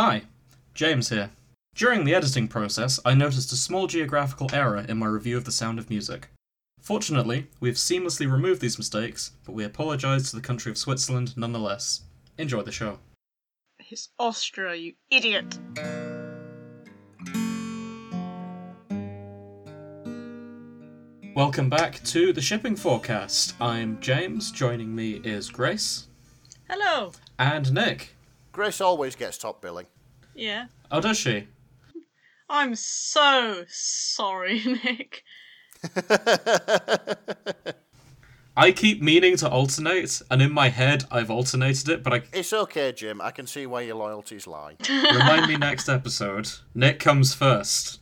Hi, James here. During the editing process, I noticed a small geographical error in my review of The Sound of Music. Fortunately, we have seamlessly removed these mistakes, but we apologise to the country of Switzerland nonetheless. Enjoy the show. It's Austria, you idiot. Welcome back to the Shipping Forecast. I'm James, joining me is Grace Hello. and Nick. Grace always gets top billing. Yeah. Oh, does she? I'm so sorry, Nick. I keep meaning to alternate, and in my head I've alternated it, but I it's okay, Jim. I can see where your loyalties lie. remind me next episode. Nick comes first.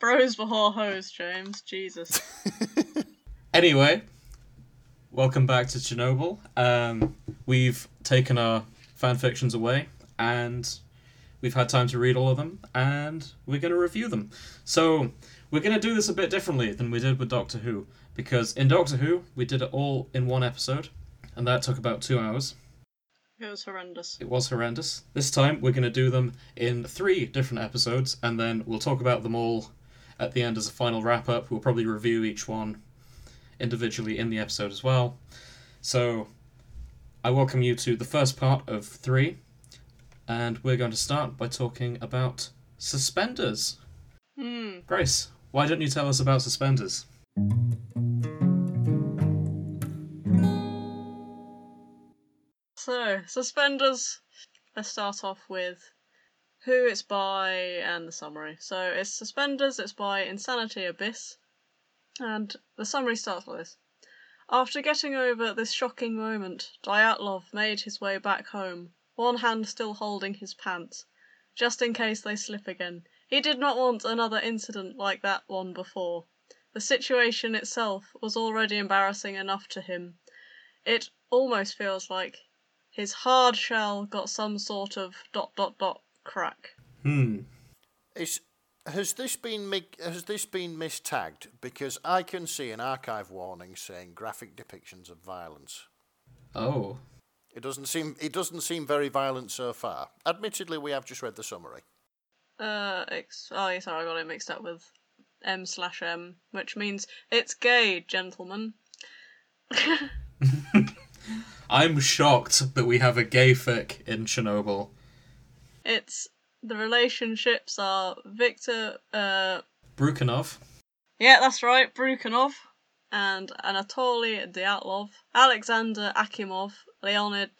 Bros before hoes, James. Jesus. Anyway, welcome back to Chernobyl. Um, we've taken our fan fictions away, and we've had time to read all of them, and we're going to review them. So we're going to do this a bit differently than we did with Doctor Who, because in Doctor Who we did it all in one episode, and that took about two hours. It was horrendous. It was horrendous. This time we're going to do them in three different episodes, and then we'll talk about them all at the end as a final wrap up. We'll probably review each one individually in the episode as well. So I welcome you to the first part of three, and we're going to start by talking about suspenders. Hmm. Grace, why don't you tell us about suspenders? So, suspenders. Let's start off with who it's by and the summary. So, it's Suspenders, it's by Insanity Abyss. And the summary starts like this. After getting over this shocking moment, Dyatlov made his way back home, one hand still holding his pants, just in case they slip again. He did not want another incident like that one before. The situation itself was already embarrassing enough to him. It almost feels like his hard shell got some sort of dot dot dot crack. Hmm. Is has this been has this been mistagged? Because I can see an archive warning saying graphic depictions of violence. Oh. It doesn't seem it doesn't seem very violent so far. Admittedly, we have just read the summary. Uh, ex- oh, yeah, sorry, I got it mixed up with M slash M, which means it's gay, gentlemen. I'm shocked that we have a gay fic in Chernobyl. It's the relationships are Victor, uh, Brukhanov. yeah, that's right, Brukhanov, and Anatoly Dyatlov, Alexander Akimov, Leonid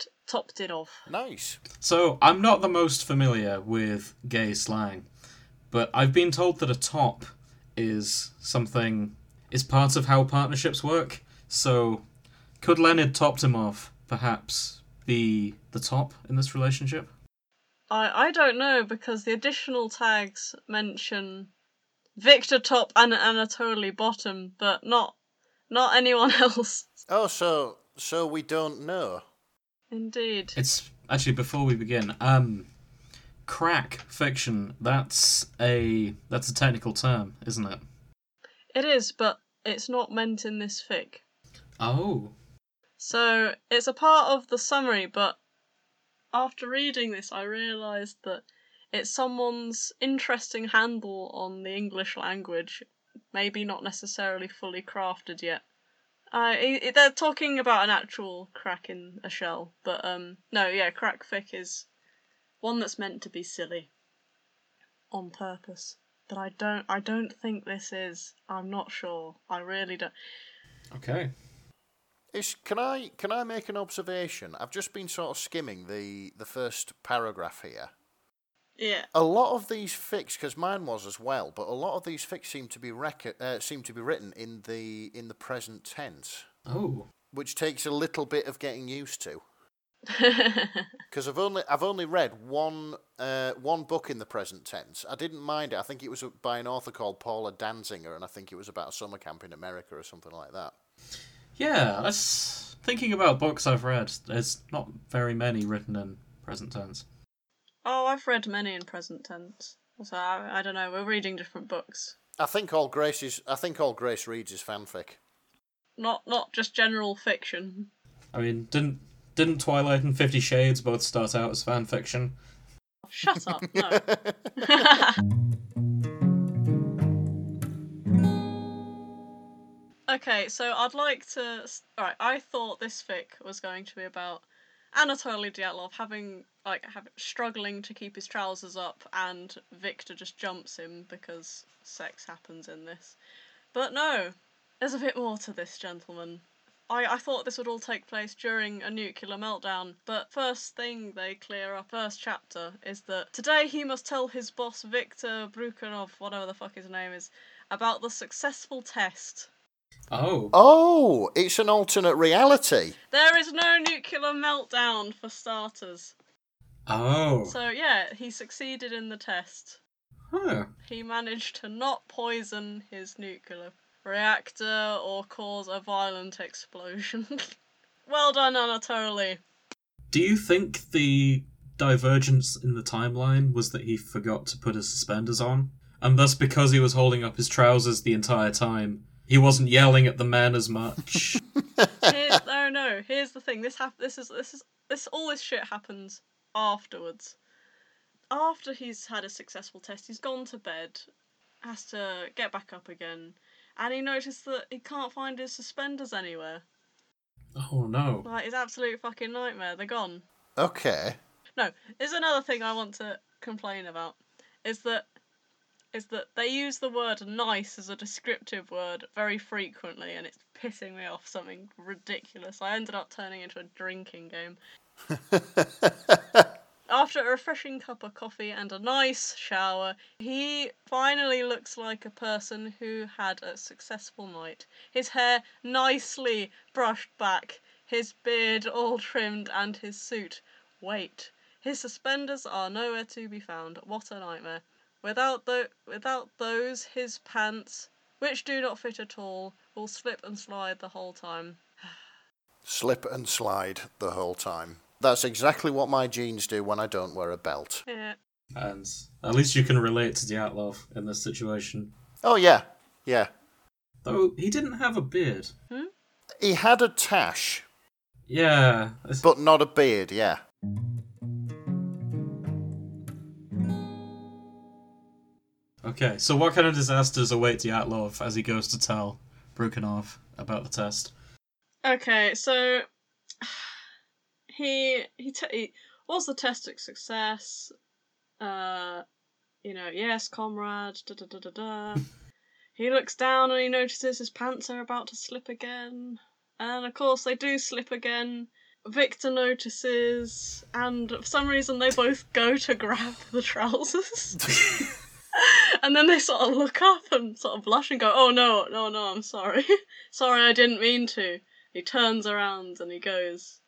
off. Nice. So, I'm not the most familiar with gay slang, but I've been told that a top is something is part of how partnerships work. So, could Leonid Toptimov perhaps be the top in this relationship? I I don't know because the additional tags mention Victor Top and Anatoly Bottom, but not not anyone else. Oh, so so we don't know. Indeed. It's actually before we begin. Um, crack fiction. That's a that's a technical term, isn't it? It is, but it's not meant in this fic. Oh, So it's a part of the summary, but after reading this, I realised that it's someone's interesting handle on the English language, maybe not necessarily fully crafted yet. Uh, i- i- they're talking about an actual crack in a shell, but um, no, yeah, crack fic is one that's meant to be silly on purpose. But I don't, I don't think this is. I'm not sure. I really don't. okay. Is can I can I make an observation? I've just been sort of skimming the the first paragraph here. Yeah. A lot of these fics, because mine was as well, but a lot of these fics seem to be rec- uh, seem to be written in the in the present tense, Oh, which takes a little bit of getting used to. Because I've only I've only read one uh, one book in the present tense. I didn't mind it. I think it was by an author called Paula Danziger, and I think it was about a summer camp in America or something like that. yeah. That's thinking about books I've read. There's not very many written in present tense. Oh, I've read many in present tense. So I, I don't know. We're reading different books, I think all Grace is I think all Grace reads is fanfic. not not just general fiction. I mean, didn't didn't Twilight and Fifty Shades both start out as fan fiction? Shut up. No. okay, so I'd like to. Alright, I thought this fic was going to be about Anatoly Dyatlov having like having struggling to keep his trousers up, and Victor just jumps him because sex happens in this. But no, there's a bit more to this, gentleman. I, I thought this would all take place during a nuclear meltdown, but first thing they clear up, first chapter, is that today he must tell his boss Victor Brukhanov, whatever the fuck his name is, about the successful test. Oh. Oh, it's an alternate reality. There is no nuclear meltdown for starters. Oh. So yeah, he succeeded in the test. Huh. He managed to not poison his nuclear reactor or cause a violent explosion. well done, Anatoly. Do you think the divergence in the timeline was that he forgot to put his suspenders on? And thus, because he was holding up his trousers the entire time, he wasn't yelling at the men as much. Here's, no, no. Here's the thing. This hap- This is this is this. All this shit happens afterwards. After he's had a successful test, he's gone to bed, has to get back up again, and he noticed that he can't find his suspenders anywhere. oh no. Like, it's absolute fucking nightmare. They're gone. Okay. No, there's another thing I want to complain about. Is that is that they use the word nice as a descriptive word very frequently and it's pissing me off something ridiculous. I ended up turning into a drinking game. After a refreshing cup of coffee and a nice shower, he finally looks like a person who had a successful night. His hair nicely brushed back, his beard all trimmed, and his suit. Wait, his suspenders are nowhere to be found. What a nightmare. Without tho- without those, his pants, which do not fit at all, will slip and slide the whole time. Slip and slide the whole time. That's exactly what my jeans do when I don't wear a belt. Yeah. And at least you can relate to the Dyatlov in this situation. Oh, yeah. Yeah. Though he didn't have a beard. Hmm? He had a tash, Yeah. it's- but not a beard, yeah. Okay, so what kind of disasters await Dyatlov as he goes to tell Brukhanov about the test? Okay, so he he, t- he was the test a success? Uh, you know, yes, comrade. Da da da da da. he looks down and he notices his pants are about to slip again, and of course they do slip again. Victor notices, and for some reason they both go to grab the trousers. and then they sort of look up and sort of blush and go, "Oh no, no, no, I'm sorry, sorry, I didn't mean to." He turns around and he goes,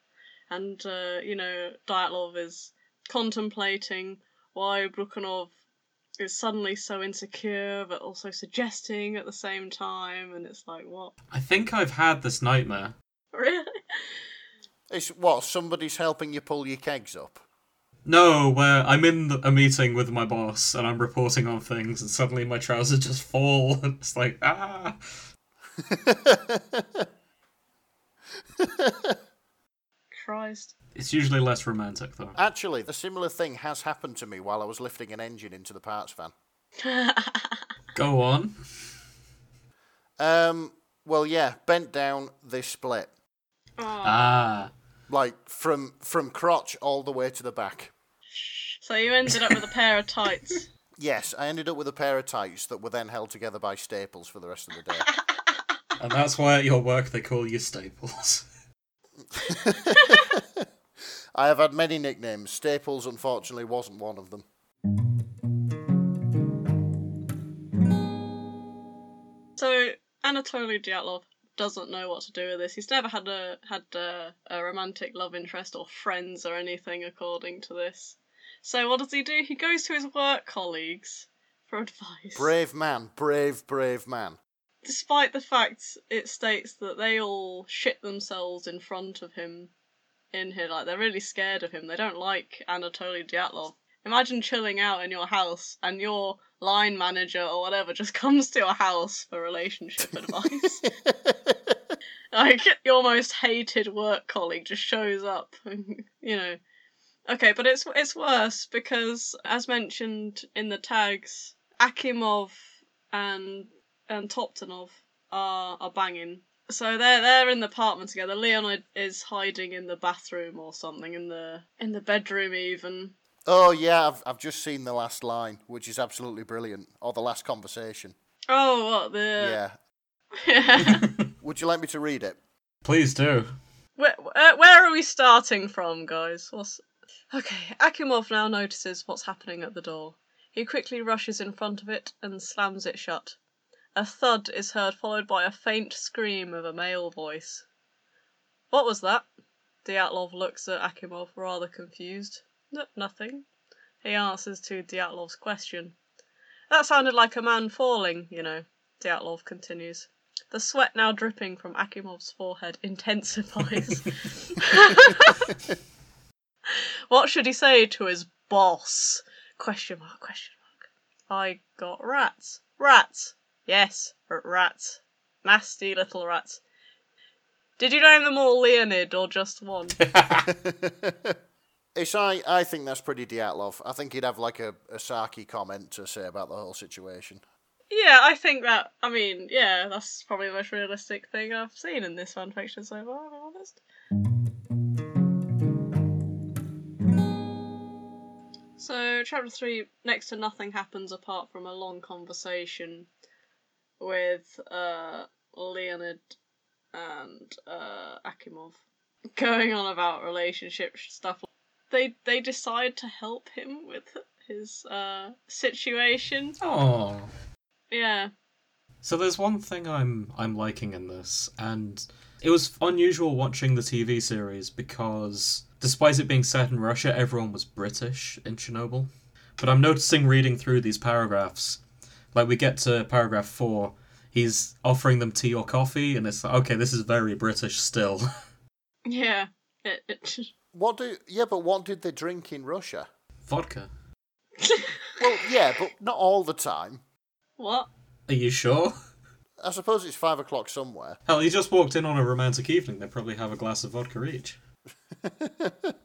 and uh, you know, Dyatlov is contemplating why Brukhanov is suddenly so insecure, but also suggesting at the same time, and it's like, what? I think I've had this nightmare. Really? It's what? Somebody's helping you pull your kegs up. No, where I'm in a meeting with my boss and I'm reporting on things, and suddenly my trousers just fall. And it's like, ah. Christ. It's usually less romantic, though. Actually, a similar thing has happened to me while I was lifting an engine into the parts van. Go on. Um, well, yeah, bent down, they split. Oh, Ah. Like, from, from crotch all the way to the back. so you ended up with a pair of tights. Yes, I ended up with a pair of tights that were then held together by staples for the rest of the day. And that's why at your work they call you Staples. I have had many nicknames. Staples, unfortunately, wasn't one of them. So Anatoly Dyatlov doesn't know what to do with this. He's never had a had a, a romantic love interest or friends or anything, according to this. So what does he do? He goes to his work colleagues for advice. Brave man, brave, brave man. Despite the fact it states that they all shit themselves in front of him in here, like they're really scared of him. They don't like Anatoly Dyatlov. Imagine chilling out in your house and your line manager or whatever just comes to your house for relationship advice. like your most hated work colleague just shows up, you know, Okay, but it's it's worse because, as mentioned in the tags, Akimov and and Toptunov are are banging. So they're they're in the apartment together. Leonid is hiding in the bathroom or something in the in the bedroom even. Oh yeah, I've I've just seen the last line, which is absolutely brilliant, or the last conversation. Oh, what the? Yeah. Would you like me to read it? Please do. Where, uh, where are we starting from, guys? What's... Okay, Akimov now notices what's happening at the door. He quickly rushes in front of it and slams it shut. A thud is heard, followed by a faint scream of a male voice. What was that? Dyatlov looks at Akimov, rather confused. No, nothing. He answers to Dyatlov's question. That sounded like a man falling, you know, Dyatlov continues. The sweat now dripping from Akimov's forehead intensifies. what should he say to his boss? Question mark, question mark. I got rats. Rats. Yes, rats. Nasty little rats. Did you name them all Leonid or just one? It's I, I think that's pretty Dyatlov. I think he'd have like a, a sarky comment to say about the whole situation. yeah, I think that. I mean, yeah, that's probably the most realistic thing I've seen in this fanfiction so far, to be honest. So, chapter 3, next to nothing happens apart from a long conversation with uh, Leonid and uh, Akimov going on about relationship stuff. They they decide to help him with his uh, situation. Oh. Yeah. So there's one thing I'm I'm liking in this, and it was unusual watching the TV series because despite it being set in Russia, everyone was British in Chernobyl. But I'm noticing reading through these paragraphs, like we get to paragraph four, he's offering them tea or coffee, and it's like, okay, this is very British still. Yeah. It, it, What do yeah, but what did they drink in Russia? Vodka. Well, yeah, but not all the time. what? Are you sure? I suppose it's five o'clock somewhere. Hell, you just walked in on a romantic evening. They probably have a glass of vodka each.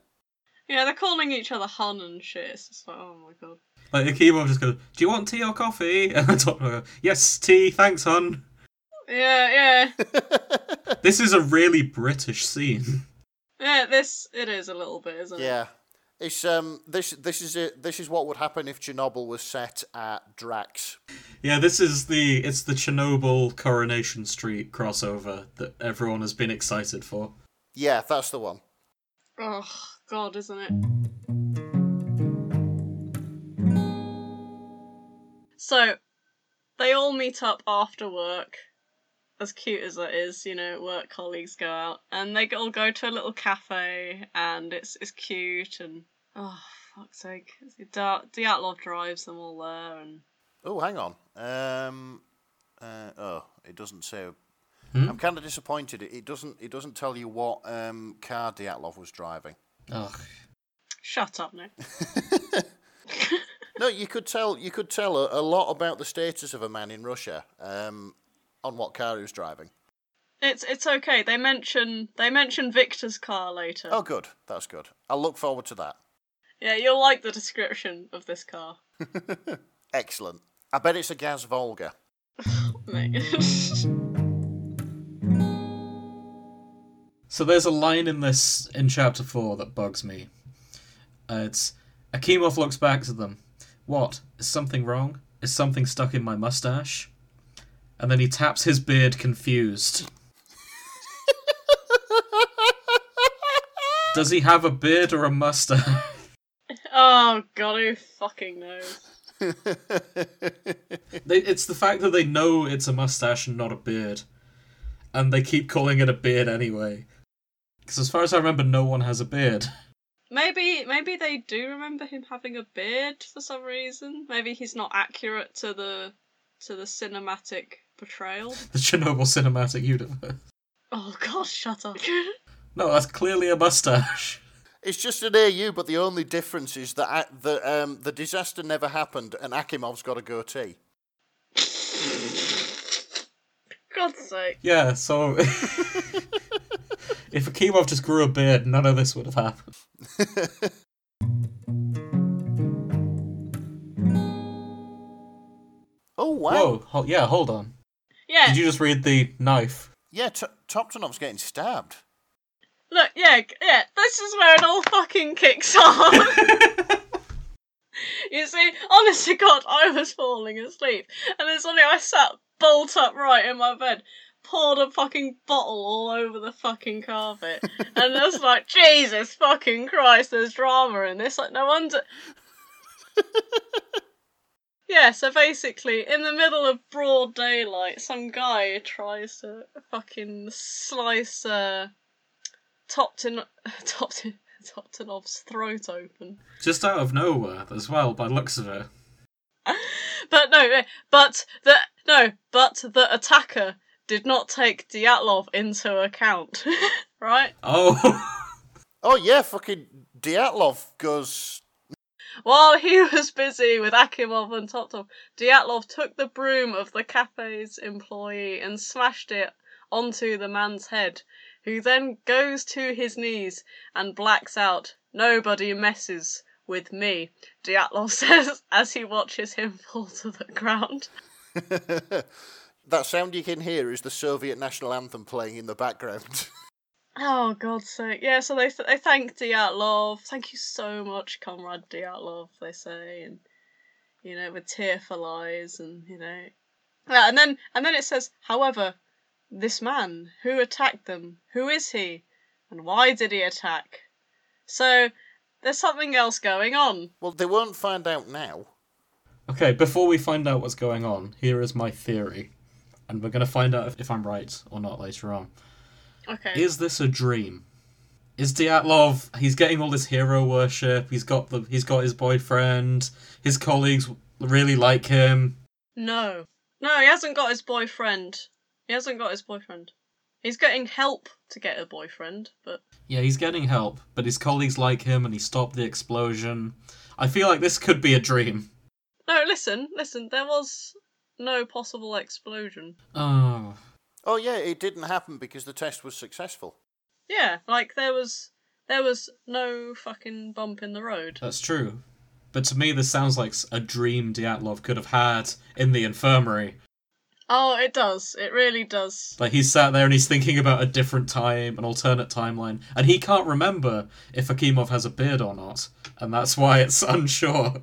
Yeah, they're calling each other hon and shit. It's just like, oh my god. Like the keyboard just goes, "Do you want tea or coffee?" And the top goes, "Yes, tea, thanks, hon." Yeah, yeah. This is a really British scene. Yeah, this, it is a little bit, isn't it? Yeah. It's um this this is it this is what would happen if Chernobyl was set at Drax. Yeah, this is the it's the Chernobyl Coronation Street crossover that everyone has been excited for. Yeah, that's the one. Oh, god, isn't it? So, they all meet up after work. As cute as that is, you know, work colleagues go out and they all go to a little cafe and it's it's cute and oh fuck's sake, Di- Dyatlov drives them all there and Oh, hang on. Um uh, oh, it doesn't say Hmm? I'm kind of disappointed. It, it doesn't. It doesn't tell you what um, car Dyatlov was driving. Ugh. shut up now. No, you could tell. You could tell a, a lot about the status of a man in Russia um, on what car he was driving. It's it's okay. They mention they mention Victor's car later. Oh, good. That's good. I'll look forward to that. Yeah, you'll like the description of this car. Excellent. I bet it's a Gaz Volga. So there's a line in this in chapter four that bugs me. Uh, it's Akimov looks back to them. What? Is something wrong? Is something stuck in my mustache? And then he taps his beard, confused. Does he have a beard or a mustache? oh god, who fucking knows? They, it's the fact that they know it's a mustache and not a beard, and they keep calling it a beard anyway. Because as far as I remember, no one has a beard. Maybe maybe they do remember him having a beard for some reason. Maybe he's not accurate to the to the cinematic portrayal. The Chernobyl cinematic universe. Oh god, shut up. No, that's clearly a mustache. It's just an AU, but the only difference is that uh, the um, the disaster never happened, and Akimov's got a goatee. God's sake. Yeah, so if Akimov just grew a beard, none of this would have happened. oh wow! Whoa, ho- yeah, hold on. Yeah, Did you just read the knife? Yeah, T- Toptunov's getting stabbed. look, yeah, yeah. This is where it all fucking kicks off. you see, honest to God, I was falling asleep, and then suddenly I sat bolt upright in my bed, poured a fucking bottle all over the fucking carpet, and it's like, Jesus fucking Christ, there's drama in this. Like, no wonder. Yeah, so basically, in the middle of broad daylight, some guy tries to fucking slice uh, Topton, Topton, Toptunov's throat open. Just out of nowhere as well, by the looks of it. But no, eh, but the no, but the attacker did not take Dyatlov into account, right? Oh, Oh yeah, fucking Dyatlov goes. While he was busy with Akimov and Toptop, Dyatlov took the broom of the cafe's employee and smashed it onto the man's head, who then goes to his knees and blacks out. Nobody messes with me, Dyatlov says as he watches him fall to the ground. that sound you can hear is the Soviet national anthem playing in the background. Oh, God's sake. Yeah, so they, they thank Dyatlov. Thank you so much, Comrade Dyatlov, they say, and, you know, with tearful eyes, and, you know. Yeah, and then, and then it says, however, this man, who attacked them, who is he? And why did he attack? So, there's something else going on. well, they won't find out now. okay. Before we find out what's going on, here is my theory, and we're gonna find out if, if I'm right or not later on. Okay. Is this a dream? Is Dyatlov? He's getting all this hero worship. He's got the. He's got his boyfriend. His colleagues really like him. No. No, he hasn't got his boyfriend. He hasn't got his boyfriend. He's getting help to get a boyfriend, but Yeah, he's getting help, but his colleagues like him, and he stopped the explosion. I feel like this could be a dream. No, listen, listen. There was no possible explosion. Oh, Oh yeah, it didn't happen because the test was successful. Yeah, like there was there was no fucking bump in the road. that's true. But to me, this sounds like a dream Dyatlov could have had in the infirmary. Oh, it does. It really does. Like he's sat there and he's thinking about a different time, an alternate timeline, and he can't remember if Akimov has a beard or not, and that's why it's unsure.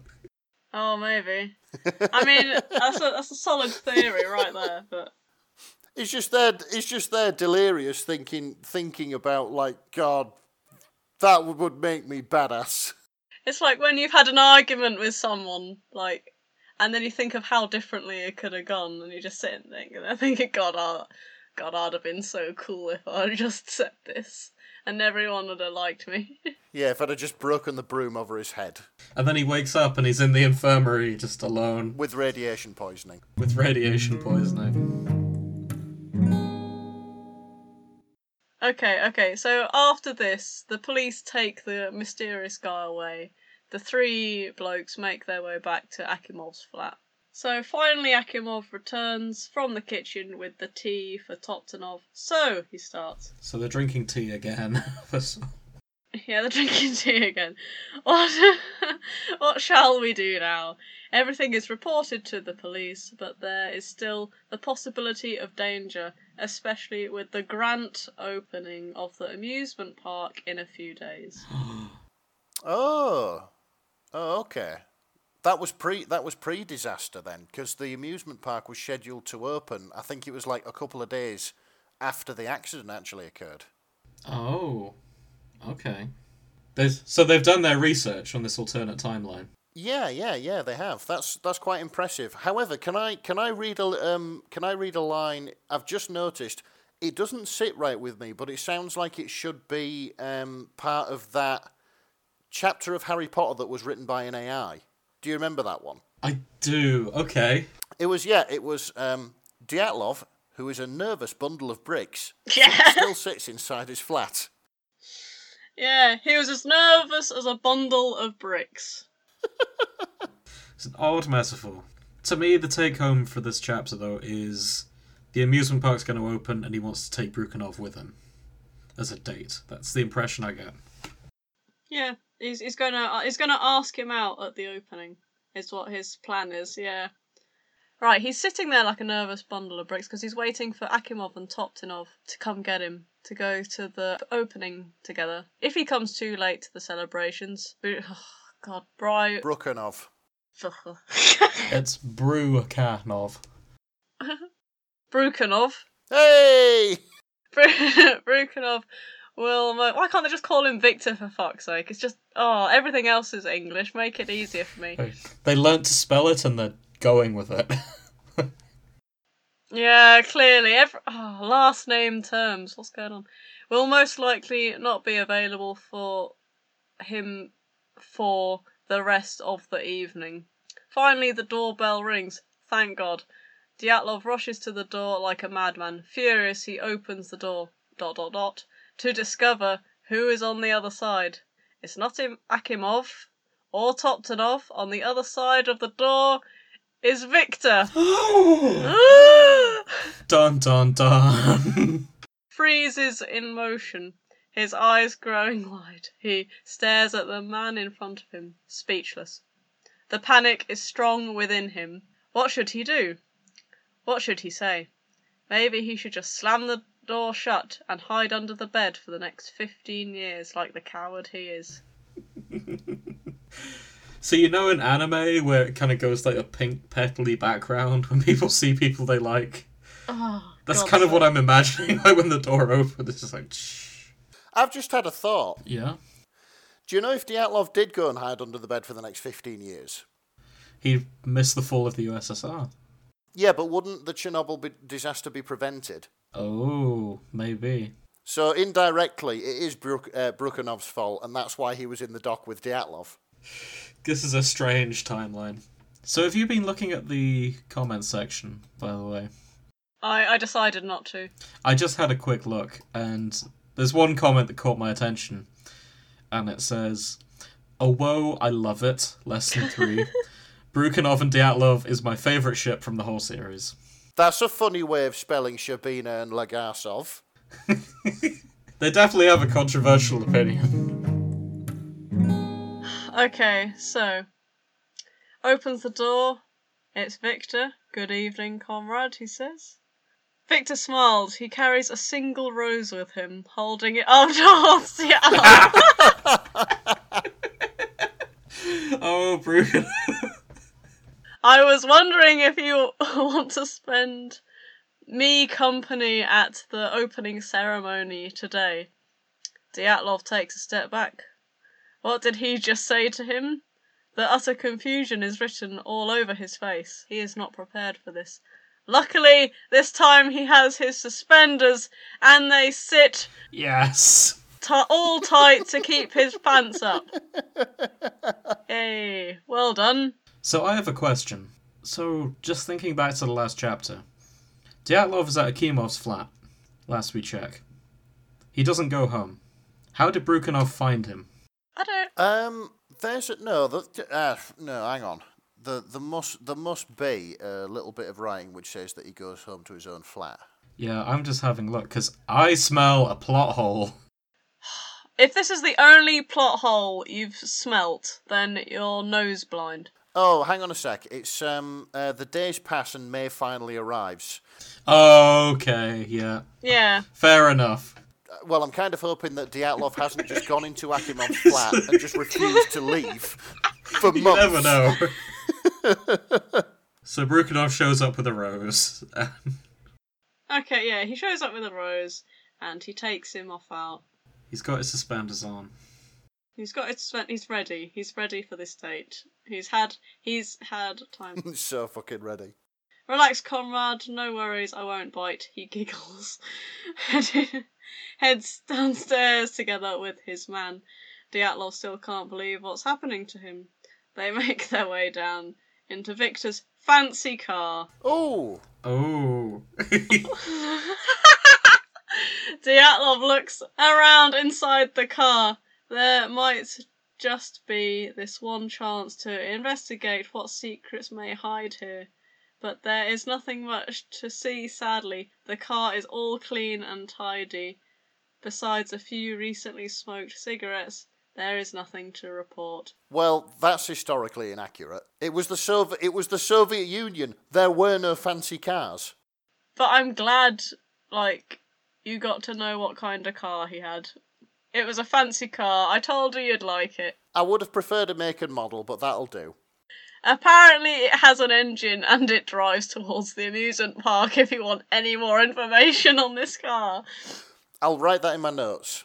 Oh, maybe. I mean, that's a that's a solid theory right there. But It's just there. It's just there, delirious, thinking, thinking about like God, that would- would make me badass. it's like when you've had an argument with someone, like, and then you think of how differently it could have gone, and you just sit and think, and I think, God, I, God, I'd have been so cool if I'd just said this, and everyone would have liked me. Yeah, if I'd have just broken the broom over his head And then he wakes up and he's in the infirmary just alone with radiation poisoning. with radiation poisoning. Okay, okay. So after this, the police take the mysterious guy away. The three blokes make their way back to Akimov's flat. So finally, Akimov returns from the kitchen with the tea for Toptunov. So he starts. So they're drinking tea again. Yeah, they're drinking tea again. What? what shall we do now? Everything is reported to the police, but there is still the possibility of danger, especially with the grant opening of the amusement park in a few days. Oh, oh, okay. That was pre. That was pre-disaster then, because the amusement park was scheduled to open. I think it was like a couple of days after the accident actually occurred. oh, okay. There's, so they've done their research on this alternate timeline. Yeah, yeah, yeah. They have. That's that's quite impressive. However, can I can I read a um can I read a line? I've just noticed it doesn't sit right with me, but it sounds like it should be um part of that chapter of Harry Potter that was written by an AI. Do you remember that one? I do. Okay. It was yeah. It was um Dyatlov, who is a nervous bundle of bricks, Yeah. still sits inside his flat. Yeah, he was as nervous as a bundle of bricks. It's an odd metaphor. To me, the take home for this chapter, though, is the amusement park's going to open and he wants to take Brukhanov with him as a date. That's the impression I get. Yeah, he's he's gonna he's gonna ask him out at the opening. Is what his plan is. Yeah. Right, he's sitting there like a nervous bundle of bricks because he's waiting for Akimov and Toptunov to come get him to go to the opening together. If he comes too late to the celebrations, oh, God, Bry. Brukhanov. It's Brukhanov. Brukhanov. Hey! Brukhanov will. Why can't they just call him Victor for fuck's sake? It's just. Oh, everything else is English. Make it easier for me. They learnt to spell it and they're going with it. Yeah, clearly. Every, oh, last name terms. What's going on? Will most likely not be available for him for the rest of the evening. Finally, the doorbell rings. Thank God. Dyatlov rushes to the door like a madman. Furious, he opens the door. Dot dot dot. To discover who is on the other side. It's not him, Akimov or Toptunov. On the other side of the door is Victor. dun dun dun. Freezes in motion, his eyes growing wide. He stares at the man in front of him, speechless. The panic is strong within him. What should he do? What should he say? Maybe he should just slam the door shut and hide under the bed for the next fifteen years like the coward he is. So you know in anime where it kind of goes like a pink petally background when people see people they like. Oh, That's God, kind of so- what I'm imagining. Like when the door opens, it's just like. Shh. I've just had a thought. Yeah. Do you know if Dyatlov did go and hide under the bed for the next 15 years? He missed the fall of the USSR. Yeah, but wouldn't the Chernobyl be- disaster be prevented? Oh, maybe. So indirectly, it is Bruk- uh, Brukhanov's fault, and that's why he was in the dock with Dyatlov. This is a strange timeline. So have you been looking at the comment section, by the way? I, I decided not to. I just had a quick look, and there's one comment that caught my attention, and it says, "Oh whoa, I love it." Lesson three. Brukhanov and Dyatlov is my favourite ship from the whole series. That's a funny way of spelling Shcherbina and Legasov. They definitely have a controversial opinion. Okay, so opens the door. It's Victor. Good evening, comrade, he says. Victor smiles. He carries a single rose with him, holding it up towards the Oh, Brukhanov. I was wondering if you want to spend me company at the opening ceremony today. Dyatlov takes a step back. What did he just say to him? The utter confusion is written all over his face. He is not prepared for this. Luckily, this time he has his suspenders, and they sit yes. ti all tight to keep his pants up. Hey, well done. So I have a question. So just thinking back to the last chapter, Dyatlov is at Akimov's flat. Last we check, he doesn't go home. How did Brukhanov find him? I don't. Um, there's a, no, the, uh, no, hang on. The, the must, there must be a little bit of writing which says that he goes home to his own flat. Yeah, I'm just having a look because I smell a plot hole. If this is the only plot hole you've smelt, then you're nose blind. Oh, hang on a sec. It's um, uh, the days pass and May finally arrives. Okay, yeah, Yeah. fair enough. Well, I'm kind of hoping that Dyatlov hasn't just gone into Akimov's flat and just refused to leave for You months. never know. so Brukhanov shows up with a rose. Okay, yeah, he shows up with a rose and he takes him off out. He's got his suspenders on. He's got his he's ready. He's ready for this date. He's had he's had time. so fucking ready. Relax, comrade, no worries, I won't bite. He giggles. Heads downstairs together with his man. Dyatlov still can't believe what's happening to him. They make their way down into Victor's fancy car. Oh, Oh. Dyatlov looks around inside the car. There might just be this one chance to investigate what secrets may hide here. But there is nothing much to see, sadly. The car is all clean and tidy, besides a few recently smoked cigarettes There is nothing to report. Well, that's historically inaccurate. It was the Soviet. It was the Soviet Union. There were no fancy cars. But I'm glad, like, you got to know what kind of car he had. It was a fancy car. I told you you'd like it. I would have preferred a make and model, but that'll do. Apparently, it has an engine and it drives towards the amusement park if you want any more information on this car. I'll write that in my notes.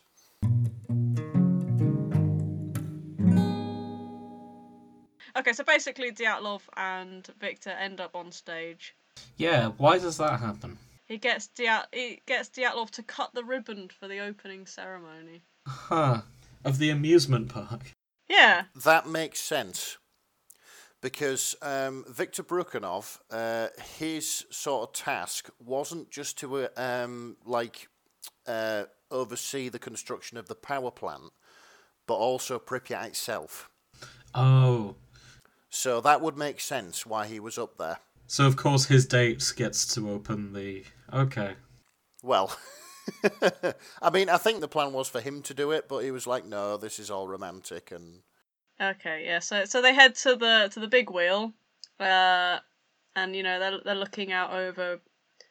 Okay, so basically, Dyatlov and Victor end up on stage. Yeah, why does that happen? He gets Dyat- he gets Dyatlov to cut the ribbon for the opening ceremony. Huh. Of the amusement park. Yeah, That makes sense. Because um, Viktor Brukhanov, uh, his sort of task wasn't just to uh, um, like uh, oversee the construction of the power plant, but also Pripyat itself. Oh. So that would make sense why he was up there. So of course his date gets to open the. Okay. Well, I mean, I think the plan was for him to do it, but he was like, "No, this is all romantic," and Okay, yeah. So so they head to the to the big wheel, uh, and you know they're they're looking out over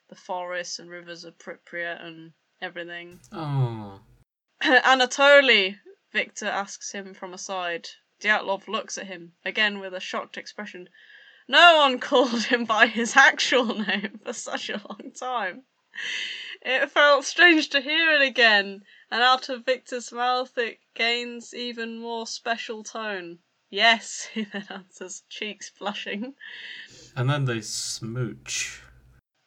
the forests and rivers of Pripyat and everything. Oh. Anatoly, Victor asks him from aside. Dyatlov looks at him again with a shocked expression. No one called him by his actual name for such a long time. It felt strange to hear it again, and out of Victor's mouth it gains even more special tone. Yes, he then answers, cheeks flushing. And then they smooch.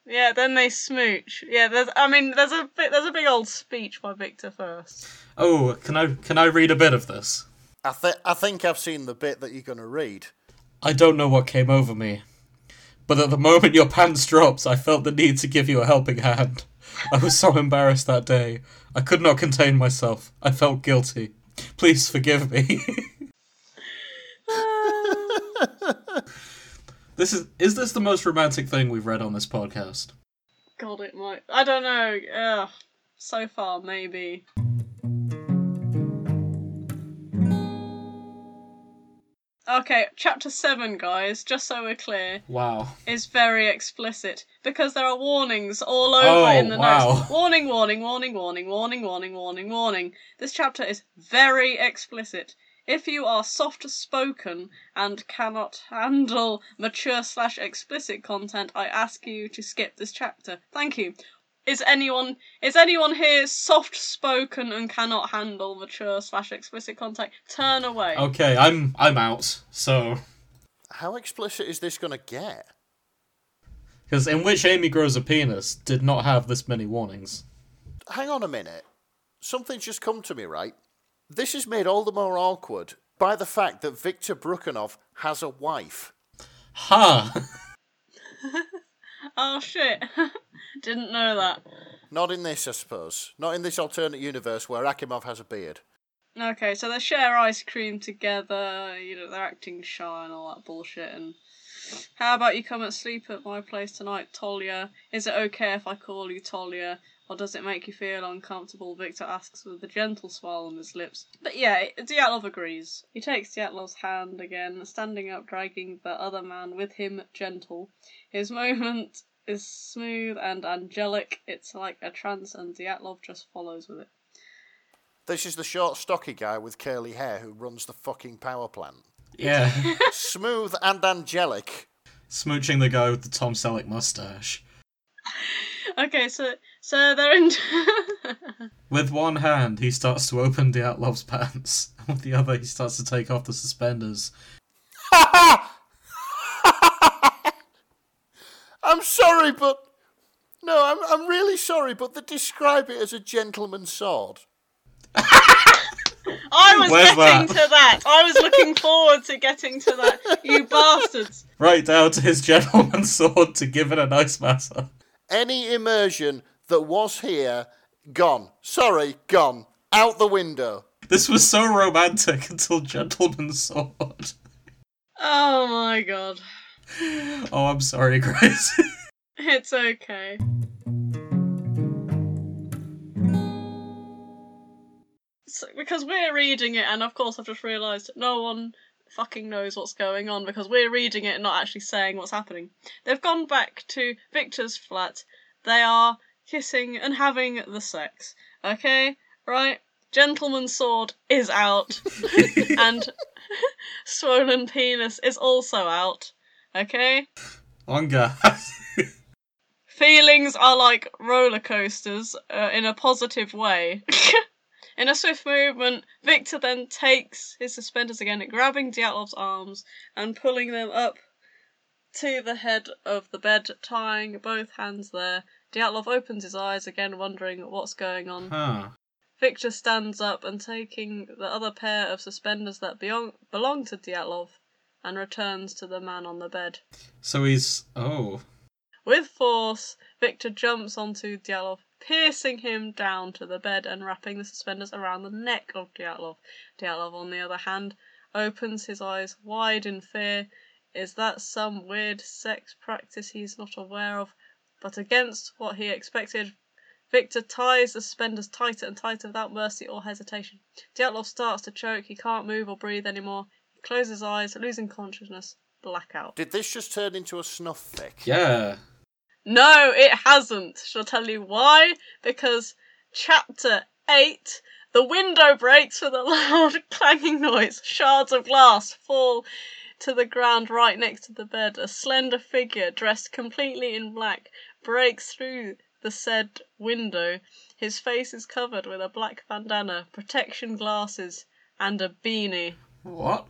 Yeah, then they smooch. Yeah, there's. I mean, there's a bit. There's a big old speech by Victor first. Oh, can I can I read a bit of this? I th- I think I've seen the bit that you're going to read. I don't know what came over me, but at the moment your pants dropped, I felt the need to give you a helping hand. I was so embarrassed that day. I could not contain myself. I felt guilty. Please forgive me. this is is this the most romantic thing we've read on this podcast? God, it might. I don't know. Ugh. So far, maybe. Okay, chapter 7, guys, just so we're clear, Wow. is very explicit because there are warnings all over Oh, in the wow. notes. Warning, warning, warning, warning, warning, warning, warning, warning. This chapter is very explicit. If you are soft spoken and cannot handle mature slash explicit content, I ask you to skip this chapter. Thank you. Is anyone is anyone here soft spoken and cannot handle mature slash explicit content? Turn away. Okay, I'm I'm out. So, How explicit is this going to get? because in which Amy grows a penis did not have this many warnings. Hang on a minute. Something's just come to me, right? This is made all the more awkward by the fact that Victor Brukhanov has a wife. Ha! Oh shit. Didn't know that. Not in this, I suppose. Not in this alternate universe where Akimov has a beard. Okay, so they share ice cream together, you know, they're acting shy and all that bullshit and how about you come and sleep at my place tonight, Tolia? Is it okay if I call you Tolia? Or does it make you feel uncomfortable? Victor asks with a gentle smile on his lips. But yeah, Dyatlov agrees. He takes Dyatlov's hand again, standing up, dragging the other man with him, gentle. His movement is smooth and angelic. It's like a trance, and Dyatlov just follows with it. This is the short, stocky guy with curly hair who runs the fucking power plant. Yeah. Smooth and angelic. Smooching the guy with the Tom Selleck mustache. Okay, so so they're in. With one hand, he starts to open Dyatlov's pants, and with the other, he starts to take off the suspenders. I'm sorry, but. No, I'm, I'm really sorry, but they describe it as a gentleman's sword. I was Where's getting that? to that. I was looking forward to getting to that. You bastards. Right down to his gentleman's sword to give it a nice massage. Any immersion that was here, gone. Sorry, gone. Out the window. This was so romantic until Gentleman's Sword. Oh my god. Oh, I'm sorry, Grace. It's okay. So- because we're reading it, and of course I've just realised no one fucking knows what's going on because we're reading it and not actually saying what's happening. They've gone back to Victor's flat. They are kissing and having the sex. Okay, right? Gentleman's sword is out, and swollen penis is also out. Okay. On gas. Feelings are like roller coasters uh, in a positive way. in a swift movement, Victor then takes his suspenders again, grabbing Dyatlov's arms and pulling them up to the head of the bed, tying both hands there. Dyatlov opens his eyes again, wondering what's going on. huh. Victor stands up and taking the other pair of suspenders that belong, belong to Dyatlov and returns to the man on the bed. So he's oh. With force, Victor jumps onto Dyatlov, piercing him down to the bed and wrapping the suspenders around the neck of Dyatlov. Dyatlov, on the other hand, opens his eyes wide in fear. Is that some weird sex practice he's not aware of? But against what he expected, Victor ties the suspenders tighter and tighter without mercy or hesitation. Dyatlov starts to choke. He can't move or breathe anymore. He closes his eyes, losing consciousness. Blackout. Did this just turn into a snuff fic? Yeah. No, it hasn't. Shall I tell you why? Because chapter 8 the window breaks with a loud clanging noise. Shards of glass fall to the ground right next to the bed. A slender figure, dressed completely in black, breaks through the said window. His face is covered with a black bandana, protection glasses, and a beanie. What?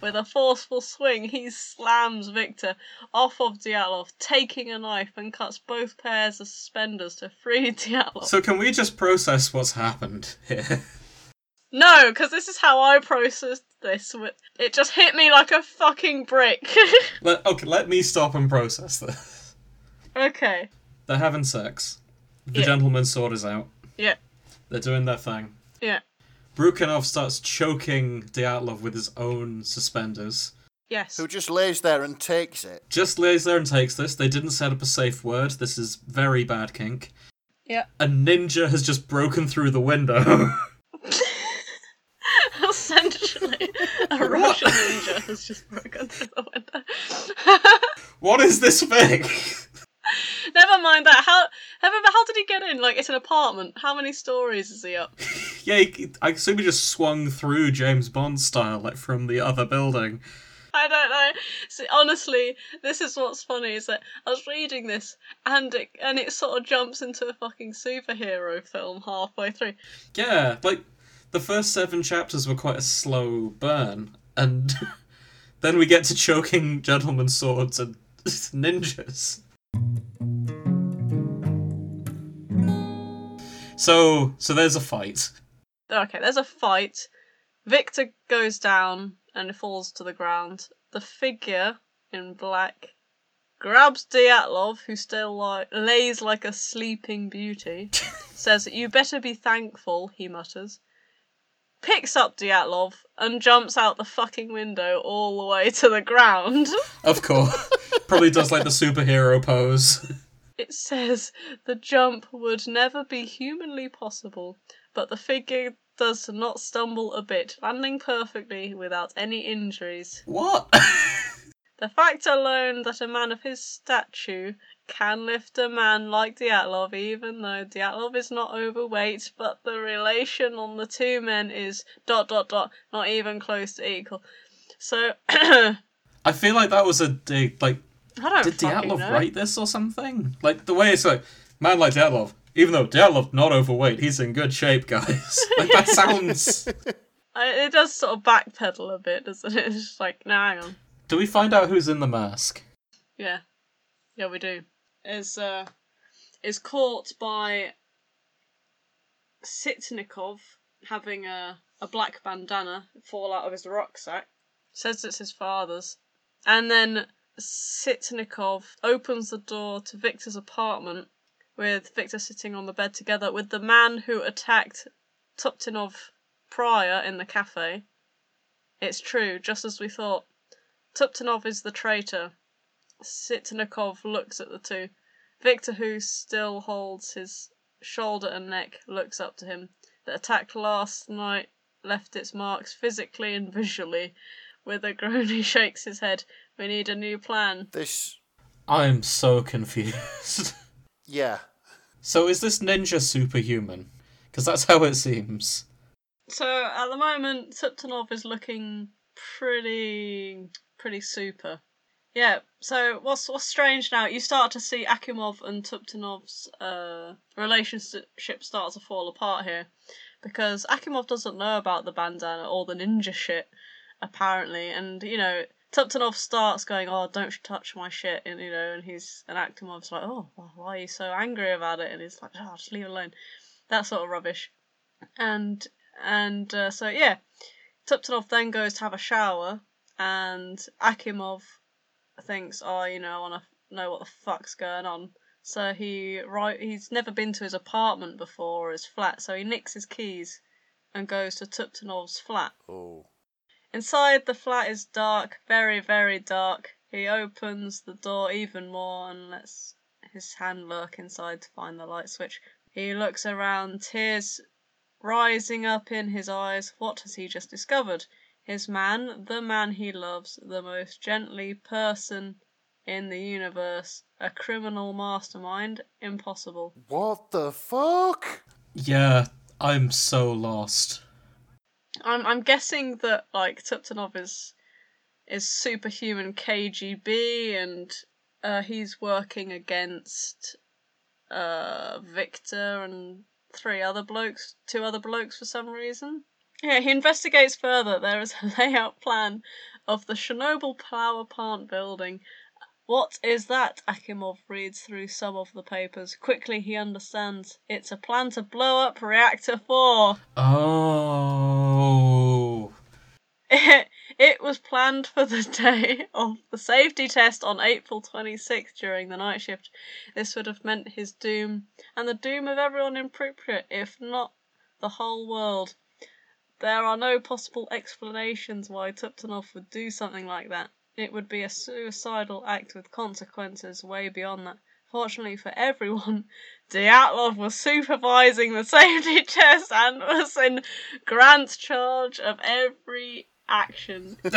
With a forceful swing, he slams Victor off of Dyatlov, taking a knife and cuts both pairs of suspenders to free Dyatlov. so can we just process what's happened here? no, because this is how I processed this. It just hit me like a fucking brick. Let okay, let me stop and process this. okay. They're having sex. The Yeah. gentleman's sword is out. Yeah. They're doing their thing. Yeah. Brukhanov starts choking Dyatlov with his own suspenders. Yes. Who just lays there and takes it? Just lays there and takes this. They didn't set up a safe word. This is very bad kink. Yeah. A ninja has just broken through the window. Essentially, a Russian ninja has just broken through the window. what is this thing? Never mind that. How, however, how did he get in? Like, it's an apartment. How many stories is he up? yeah, he, I assume he just swung through James Bond style, like from the other building. I don't know. See, honestly, this is what's funny is that I was reading this and it and it sort of jumps into a fucking superhero film halfway through. Yeah, like the first seven chapters were quite a slow burn, and then we get to choking gentlemen's swords and ninjas. So, so there's a fight. Okay, there's a fight. Victor goes down and falls to the ground. The figure in black grabs Dyatlov, who still li- lays like a sleeping beauty, says, You better be thankful, he mutters. Picks up Dyatlov and jumps out the fucking window all the way to the ground. Of course, probably does like the superhero pose. It says the jump would never be humanly possible, but the figure does not stumble a bit, landing perfectly without any injuries. What? The fact alone that a man of his stature can lift a man like Dyatlov, even though Dyatlov is not overweight, but the relation on the two men is dot dot dot not even close to equal. So I feel like that was a dig. Like, don't did Dyatlov know. write this or something? Like the way it's like, man like Dyatlov. Even though Dyatlov not overweight, he's in good shape, guys. Like that sounds. It does sort of backpedal a bit, doesn't it? It's just like, nah, hang on. Do we find out who's in the mask? Yeah, yeah, we do. Is uh, is caught by Sitnikov having a a black bandana fall out of his rucksack. Says it's his father's, and then Sitnikov opens the door to Victor's apartment with Victor sitting on the bed together with the man who attacked Toptunov prior in the cafe. It's true, just as we thought. Toptunov is the traitor. Sitnikov looks at the two. Victor, who still holds his shoulder and neck, looks up to him. The attack last night left its marks physically and visually. With a groan, he shakes his head. We need a new plan. This, I'm so confused. yeah. so is this ninja superhuman? Because that's how it seems. So at the moment, Toptunov is looking pretty, pretty super. Yeah. So what's what's strange now? You start to see Akimov and Toptunov's uh, relationship start to fall apart here, because Akimov doesn't know about the bandana or the ninja shit, apparently, and you know Toptunov starts going, "Oh, don't touch my shit," and you know, and he's and Akimov's like, "Oh, why are you so angry about it?" And he's like, "Oh, just leave it alone." That sort of rubbish, and and uh, so yeah, Toptunov then goes to have a shower, and Akimov thinks, "Oh, you know, I want to know what the fuck's going on." So he right, he's never been to his apartment before or his flat, so he nicks his keys and goes to Toptunov's flat. Oh. Inside the flat is dark, very, very dark. He opens the door even more and lets his hand lurk inside to find the light switch. He looks around, tears rising up in his eyes. What has he just discovered? His man, the man he loves, the most gently person in the universe, a criminal mastermind? Impossible. What the fuck? Yeah, I'm so lost. I'm I'm guessing that like Toptunov is is superhuman KGB and uh, he's working against uh, Victor and three other blokes, two other blokes for some reason. Yeah, he investigates further. There is a layout plan of the Chernobyl power plant building. What is that? Akimov reads through some of the papers. Quickly he understands. It's a plan to blow up Reactor 4. Oh. It, it was planned for the day of the safety test on April 26th during the night shift. This would have meant his doom and the doom of everyone in Pripyat, if not the whole world. There are no possible explanations why Toptunov would do something like that. It would be a suicidal act with consequences way beyond that. Fortunately for everyone, Dyatlov was supervising the safety test and was in grand charge of every action.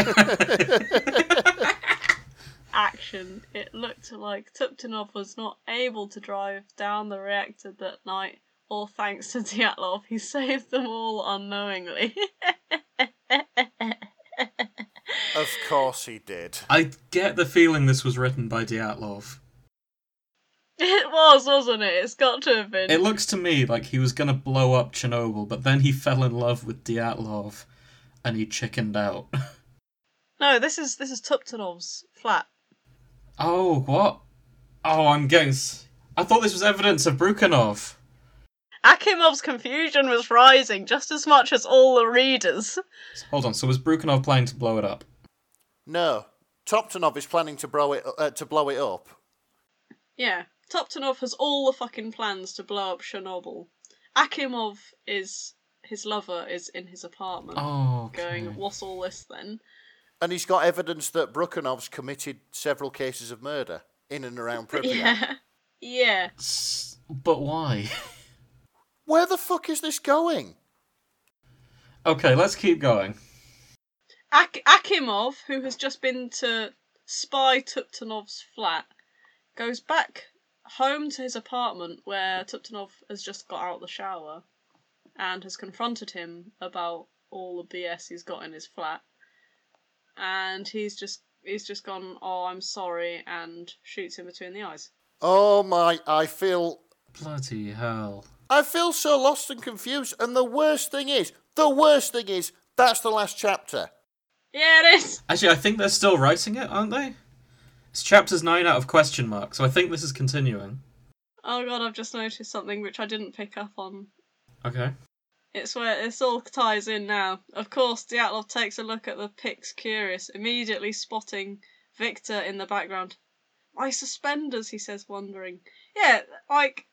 action. It looked like Toptunov was not able to drive down the reactor that night, all thanks to Dyatlov. He saved them all unknowingly. Of course he did. I get the feeling this was written by Dyatlov. it was, wasn't it? It's got to have been. It looks to me like he was gonna blow up Chernobyl, but then he fell in love with Dyatlov and he chickened out. No, this is this is Toptunov's flat. oh, what? Oh, I'm getting. s- I thought this was evidence of Brukhanov. Akimov's confusion was rising just as much as all the readers. Hold on, so was Brukhanov planning to blow it up? No. Toptunov is planning to blow it uh, to blow it up. Yeah, Toptunov has all the fucking plans to blow up Chernobyl. Akimov is his lover is in his apartment, Oh, okay. going, "What's all this then?" And he's got evidence that Brukhanov's committed several cases of murder in and around Pripyat. Yeah, yeah. But why? Where the fuck is this going? okay, let's keep going. Ak- Akimov, who has just been to spy Toptunov's flat, goes back home to his apartment where Toptunov has just got out of the shower and has confronted him about all the BS he's got in his flat. And he's just he's just gone, "Oh, I'm sorry," and shoots him between the eyes. Oh my, I feel Bloody hell. I feel so lost and confused. And the worst thing is, the worst thing is, that's the last chapter. Yeah, it is. Actually, I think they're still writing it, aren't they? It's chapters 9 out of question mark, so I think this is continuing. Oh god, I've just noticed something which I didn't pick up on Okay. It's where this all ties in now. Of course, Dyatlov takes a look at the pics, curious, immediately spotting Victor in the background. My suspenders, he says, wondering. Yeah, like,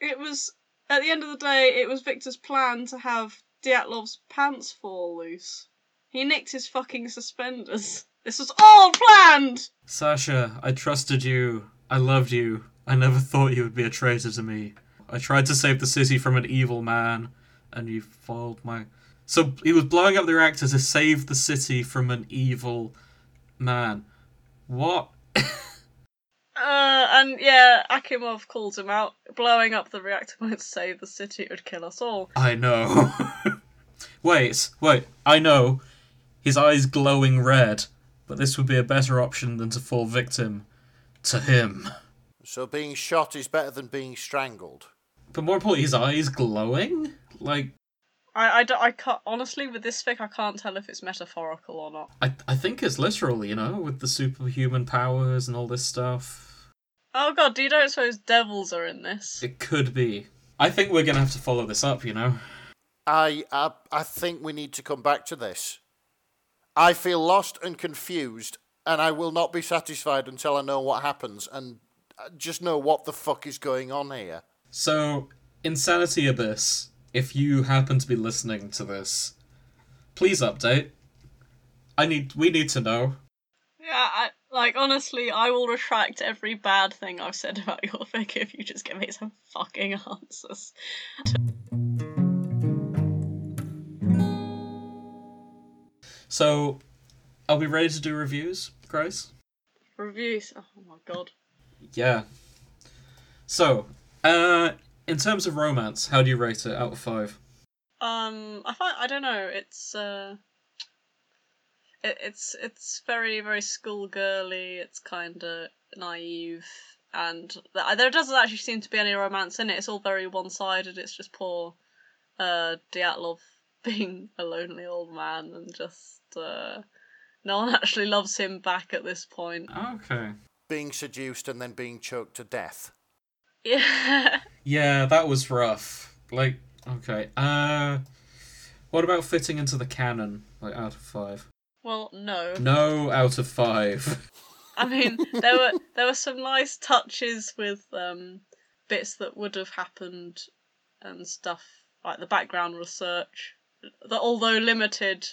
it was, at the end of the day, it was Victor's plan to have Dyatlov's pants fall loose. He nicked his fucking suspenders. This was all planned! Sasha, I trusted you. I loved you. I never thought you would be a traitor to me. I tried to save the city from an evil man, and you foiled my. So he was blowing up the reactor to save the city from an evil man. What? Uh, and yeah, Akimov calls him out. Blowing up the reactor won't save the city; it would kill us all. I know. wait, wait. I know. His eyes glowing red, but this would be a better option than to fall victim to him. So being shot is better than being strangled. But more importantly, his eyes glowing. Like I, I, don't- I can't honestly with this fic. I can't tell if it's metaphorical or not. I, I think it's literal, you know, with the superhuman powers and all this stuff. Oh god, do you don't suppose devils are in this? It could be. I think we're gonna have to follow this up, you know. I, I I think we need to come back to this. I feel lost and confused, and I will not be satisfied until I know what happens and uh, just know what the fuck is going on here. So, Insanity Abyss, if you happen to be listening to this, please update. I need we need to know. Yeah, I, like honestly, I will retract every bad thing I've said about your fic if you just give me some fucking answers. So, are we ready to do reviews, Grace? Reviews. Oh my god. Yeah. So, uh in terms of romance, how do you rate it out of 5? Um, I find I don't know. It's uh, it, it's it's very very schoolgirly. It's kind of naive, and th- there doesn't actually seem to be any romance in it. It's all very one sided. It's just poor uh Dyatlov being a lonely old man and just uh, no one actually loves him back at this point. Okay. Being seduced and then being choked to death. Yeah. Yeah, that was rough. Like, okay. Uh what about fitting into the canon? Like out of 5? Well, no. No out of 5. I mean, there were there were some nice touches with um, bits that would have happened and stuff like the background research. That although limited,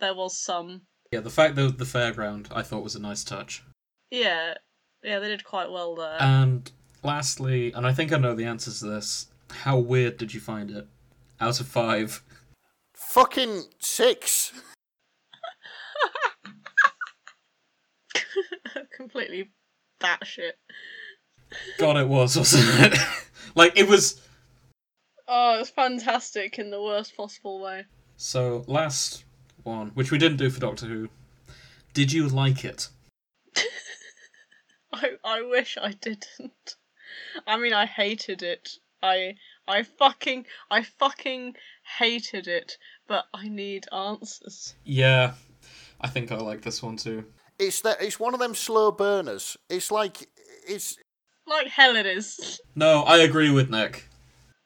there was some. yeah, the fact that the fairground I thought was a nice touch. Yeah, yeah, they did quite well there. And lastly, and I think I know the answers to this, how weird did you find it? Out of 5. Fucking six. Completely batshit. God, it was, wasn't it? like, it was. Oh, it was fantastic in the worst possible way. So, last one, which we didn't do for Doctor Who. Did you like it? I I wish I didn't. I mean, I hated it. I I fucking I fucking hated it. But I need answers. Yeah, I think I like this one too. It's that. It's one of them slow burners. It's like it's. Like hell, it is. No, I agree with Nick.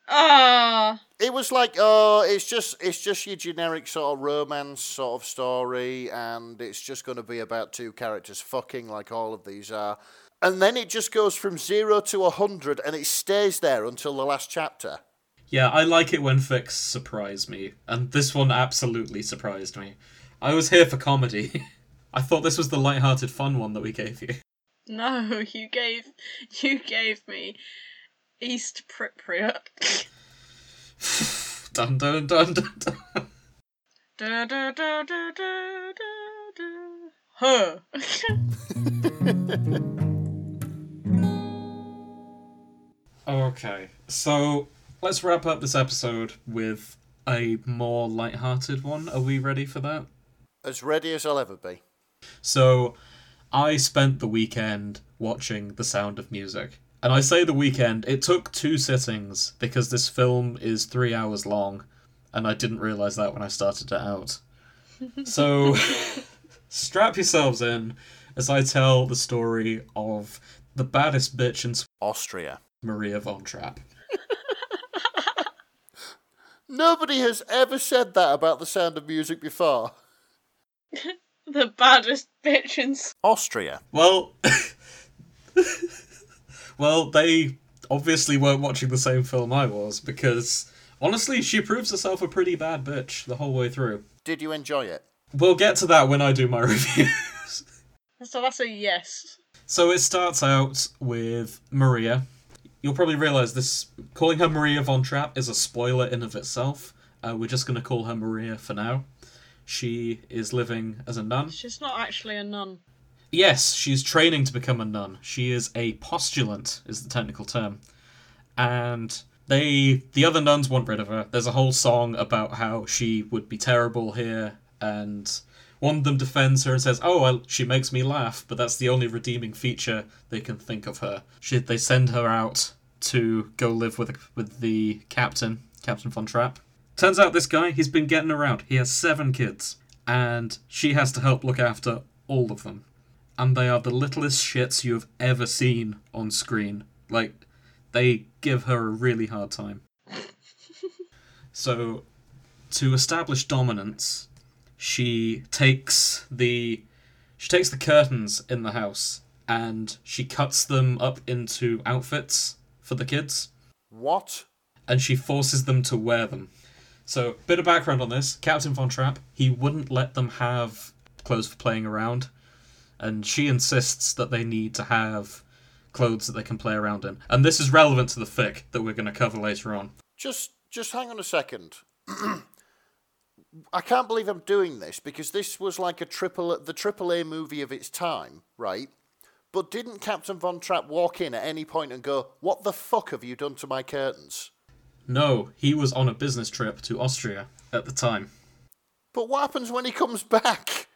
Ah, It was like, oh, it's just, it's just your generic sort of romance sort of story, and it's just going to be about two characters fucking like all of these are, and then it just goes from zero to a hundred, and it stays there until the last chapter. Yeah, I like it when fics surprise me, and this one absolutely surprised me. I was here for comedy. I thought this was the light-hearted, fun one that we gave you. no! You gave you gave me East Pripyat. dun dun dun dun dun. da, da, da, da, da, da, da. Huh. Okay, so let's wrap up this episode with a more light-hearted one. Are we ready for that? As ready as I'll ever be. So, I spent the weekend watching The Sound of Music. And I say the weekend, it took two sittings because this film is three hours long, and I didn't realise that when I started it out. So, strap yourselves in as I tell the story of the baddest bitch in Austria. Maria von Trapp. Nobody has ever said that about the sound of music before. the baddest bitch in Austria. Well, well, they obviously weren't watching the same film I was because honestly, she proves herself a pretty bad bitch the whole way through. Did you enjoy it? We'll get to that when I do my review. So that's a yes. so it starts out with Maria. You'll probably realize this calling her Maria von Trapp is a spoiler in of itself, Uh, we're just going to call her Maria for now. She is living as a nun. She's not actually a nun. Yes, she's training to become a nun. She is a postulant, is the technical term. And they, the other nuns want rid of her. There's a whole song about how she would be terrible here, and one of them defends her and says, "Oh, well, she makes me laugh," but that's the only redeeming feature they can think of her. She, they send her out to go live with with the captain, Captain Von Trapp. Turns out this guy, he's been getting around. He has seven kids, and she has to help look after all of them. And they are the littlest shits you have ever seen on screen. Like, they give her a really hard time. so, to establish dominance, she takes the she takes the curtains in the house and she cuts them up into outfits for the kids What? and she forces them to wear them. So, bit of background on this: Captain Von Trapp, he wouldn't let them have clothes for playing around, and she insists that they need to have clothes that they can play around in. And this is relevant to the fic that we're going to cover later on. Just just hang on a second. I can't believe I'm doing this because this was like a triple the triple A movie of its time, right? But didn't Captain Von Trapp walk in at any point and go, "What the fuck have you done to my curtains?" No, he was on a business trip to Austria at the time. But what happens when he comes back?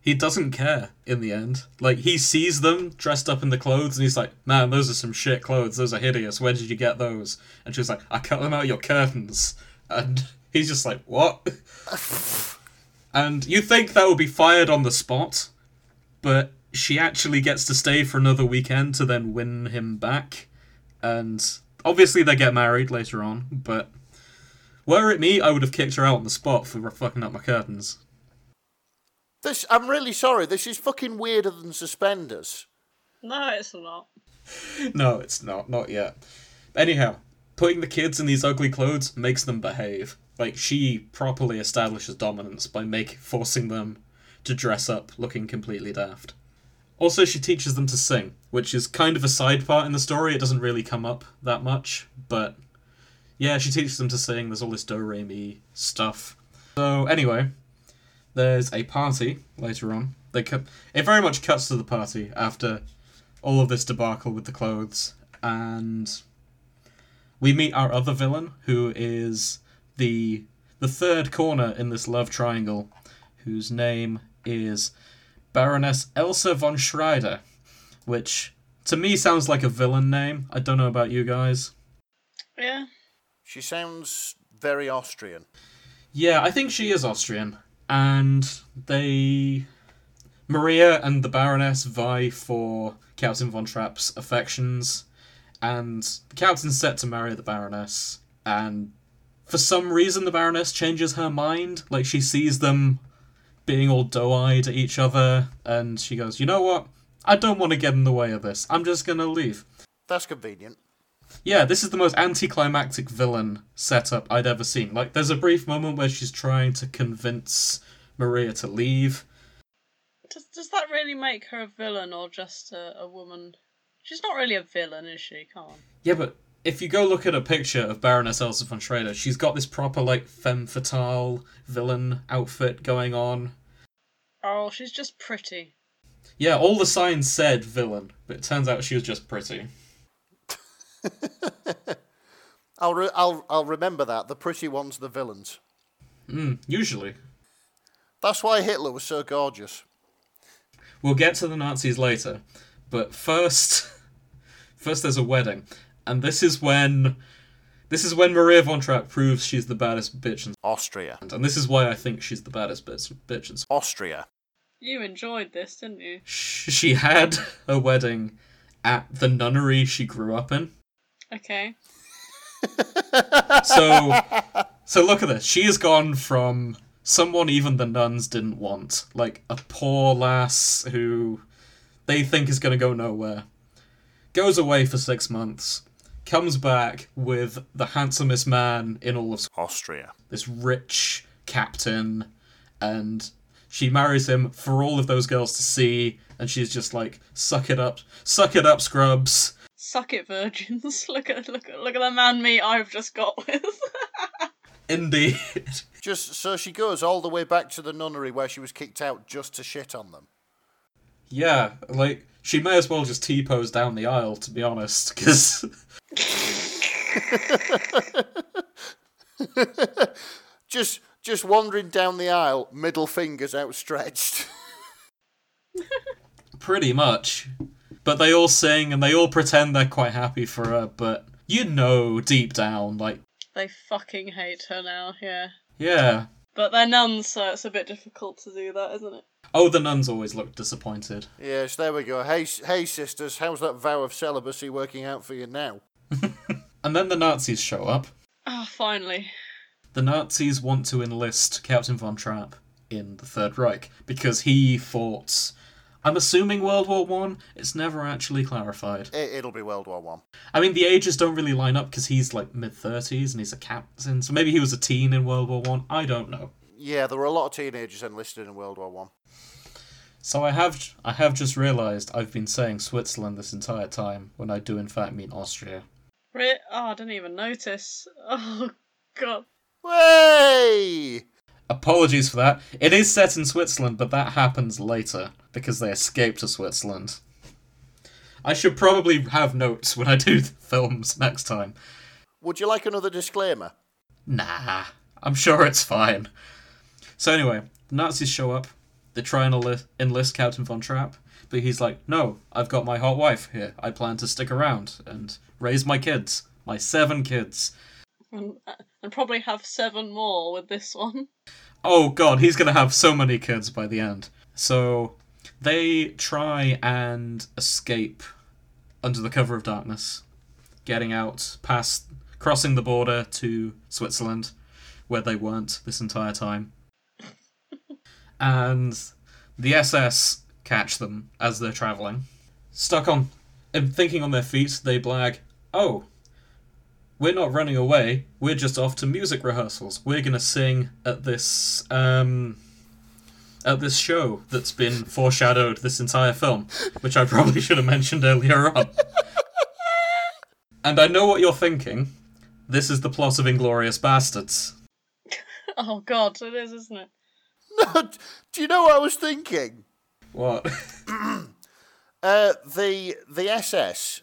He doesn't care in the end. Like he sees them dressed up in the clothes and he's like, "Man, those are some shit clothes. Those are hideous. Where did you get those?" And she's like, "I cut them out of your curtains." And he's just like, "What?" and you think that would be fired on the spot, but she actually gets to stay for another weekend to then win him back. And obviously they get married later on, but were it me, I would have kicked her out on the spot for fucking up my curtains. This I'm really sorry. This is fucking weirder than suspenders. No, it's not. no, it's not. Not yet. Anyhow, putting the kids in these ugly clothes makes them behave. Like she properly establishes dominance by make forcing them to dress up looking completely daft. Also, she teaches them to sing, which is kind of a side part in the story. It doesn't really come up that much, but yeah, she teaches them to sing. There's all this do re mi stuff. So anyway, there's a party later on. They cu- it very much cuts to the party after all of this debacle with the clothes, and we meet our other villain, who is the the third corner in this love triangle, whose name is Baroness Elsa von Schraeder, which to me sounds like a villain name. I don't know about you guys. Yeah. She sounds very Austrian. Yeah, I think she is Austrian, and they. Maria and the Baroness vie for Captain Von Trapp's affections, and the Captain's set to marry the Baroness, and for some reason the Baroness changes her mind. Like, she sees them being all doe eyed at each other, and she goes, You know what? I don't want to get in the way of this. I'm just gonna leave. That's convenient. Yeah, this is the most anticlimactic villain setup I'd ever seen. Like, there's a brief moment where she's trying to convince Maria to leave. Does, does that really make her a villain or just a, a woman? She's not really a villain, is she? Come on. Yeah, but if you go look at a picture of Baroness Elsa von Schraeder, she's got this proper, like, femme fatale villain outfit going on. Oh, she's just pretty. Yeah, all the signs said villain, but it turns out she was just pretty. I'll re- I'll I'll remember that. The pretty ones, the villains. Mm, usually. That's why Hitler was so gorgeous. We'll get to the Nazis later, but first, first there's a wedding, and this is when, this is when Maria von Trapp proves she's the baddest bitch, in Austria. And this is why I think she's the baddest bitch. bitch in Austria. You enjoyed this, didn't you? She had a wedding at the nunnery she grew up in. Okay. So, so look at this. She has gone from someone even the nuns didn't want, like a poor lass who they think is going to go nowhere, goes away for six months, comes back with the handsomest man in all of Austria. this rich captain, and she marries him for all of those girls to see, and she's just like, "Suck it up, suck it up, scrubs." Suck it, virgins. look at look at look at the man meat I've just got with. Indeed. Just so she goes all the way back to the nunnery where she was kicked out just to shit on them. Yeah, like she may as well just T pose down the aisle, to be honest, because Just just wandering down the aisle, middle fingers outstretched. pretty much. But they all sing and they all pretend they're quite happy for her, but you know deep down, like, They fucking hate her now, yeah. yeah. But they're nuns, so it's a bit difficult to do that, isn't it? Oh, the nuns always look disappointed. yes, there we go. Hey, hey, sisters, how's that vow of celibacy working out for you now? And then the Nazis show up. Ah, finally. The Nazis want to enlist Captain Von Trapp in the Third Reich because he fought. I'm assuming World War One. It's never actually clarified. It, it'll be World War One. I mean, the ages don't really line up because he's like mid thirties and he's a captain. So maybe he was a teen in World War One. I. I don't know. Yeah, there were a lot of teenagers enlisted in World War One. So I have I have just realised I've been saying Switzerland this entire time when I do in fact mean Austria. Re- oh, I didn't even notice. Oh, God. Way! Apologies for that. It is set in Switzerland, but that happens later because they escape to Switzerland. I should probably have notes when I do the films next time. Would you like another disclaimer? Nah, I'm sure it's fine. So anyway, the Nazis show up. They try and enli- enlist Captain Von Trapp, but he's like, "No, I've got my hot wife here. I plan to stick around and raise my kids, my seven kids." And, uh, and probably have seven more with this one. Oh god, he's gonna have so many kids by the end. So they try and escape under the cover of darkness, getting out past crossing the border to Switzerland, where they weren't this entire time. and the SS catch them as they're traveling. Stuck on and thinking on their feet, they blag, Oh, we're not running away. We're just off to music rehearsals. We're gonna sing at this um at this show that's been foreshadowed this entire film, which I probably should have mentioned earlier on. and I know what you're thinking. This is the plot of Inglourious Basterds. Oh, God, it is, isn't it? No, do you know what I was thinking? What? Uh, the the SS,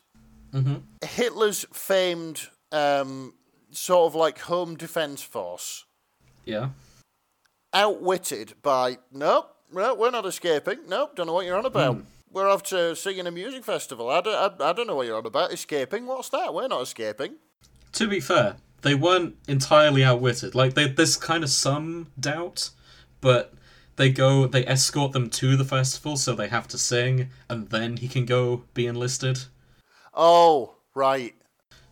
Mhm. Hitler's famed um, sort of like home defense force, yeah. outwitted by nope, no, we're not escaping. Nope, don't know what you're on about. We're off to sing in a music festival. I don't, I, I don't know what you're on about. Escaping? What's that? We're not escaping. To be fair, they weren't entirely outwitted. Like they, there's kind of some doubt, but they go, they escort them to the festival, so they have to sing, and then he can go be enlisted. Oh, right.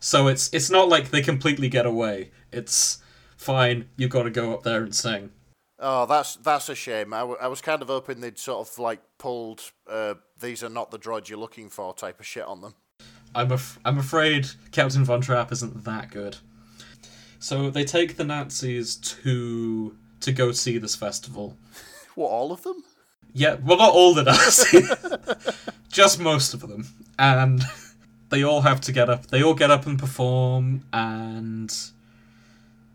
So it's it's not like they completely get away. It's fine. You've got to go up there and sing. Oh, that's that's a shame. I, w- I was kind of hoping they'd sort of like pulled uh, "these are not the droids you're looking for" type of shit on them. I'm af- I'm afraid Captain Von Trapp isn't that good. So they take the Nazis to to go see this festival. What, all of them? Yeah, well, not all the Nazis, just most of them, and they all have to get up. They all get up and perform, and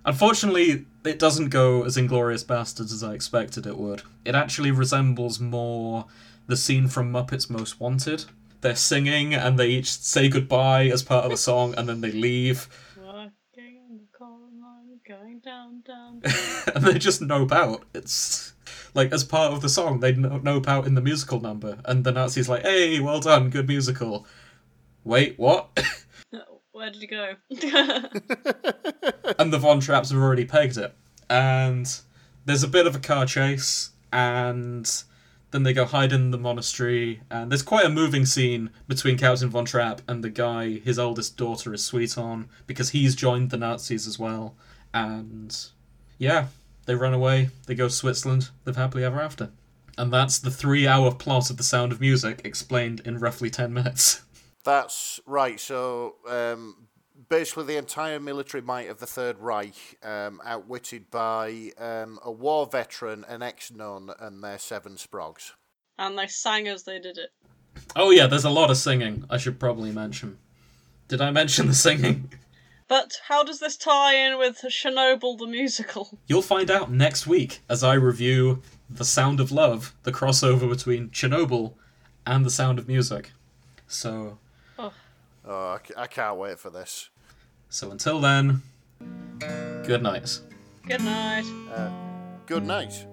unfortunately, it doesn't go as Inglourious Basterds as I expected it would. It actually resembles more the scene from Muppets Most Wanted. They're singing, and they each say goodbye as part of the song, and then they leave, Working in the coal mine, going down, down. and they just nope out. It's like as part of the song, they no- nope out in the musical number, and the Nazis like, "Hey, well done, good musical." Wait, what? Where did he go? and the Von Trapps have already pegged it, and there's a bit of a car chase, and then they go hide in the monastery, and there's quite a moving scene between Captain Von Trapp and the guy his oldest daughter is sweet on because he's joined the Nazis as well, and yeah, they run away, they go to Switzerland, live happily ever after. And that's the three hour plot of The Sound of Music explained in roughly 10 minutes. That's right. So um, basically, the entire military might of the Third Reich, um, outwitted by um, a war veteran, an ex-nun, and their seven sprogs. and they sang as they did it. Oh, yeah, there's a lot of singing, I should probably mention. Did I mention the singing? But how does this tie in with Chernobyl the musical? You'll find out next week as I review The Sound of Love, the crossover between Chernobyl and The Sound of Music. So, Oh, I, c- I can't wait for this. so until then, good night. Good night. Uh, good night.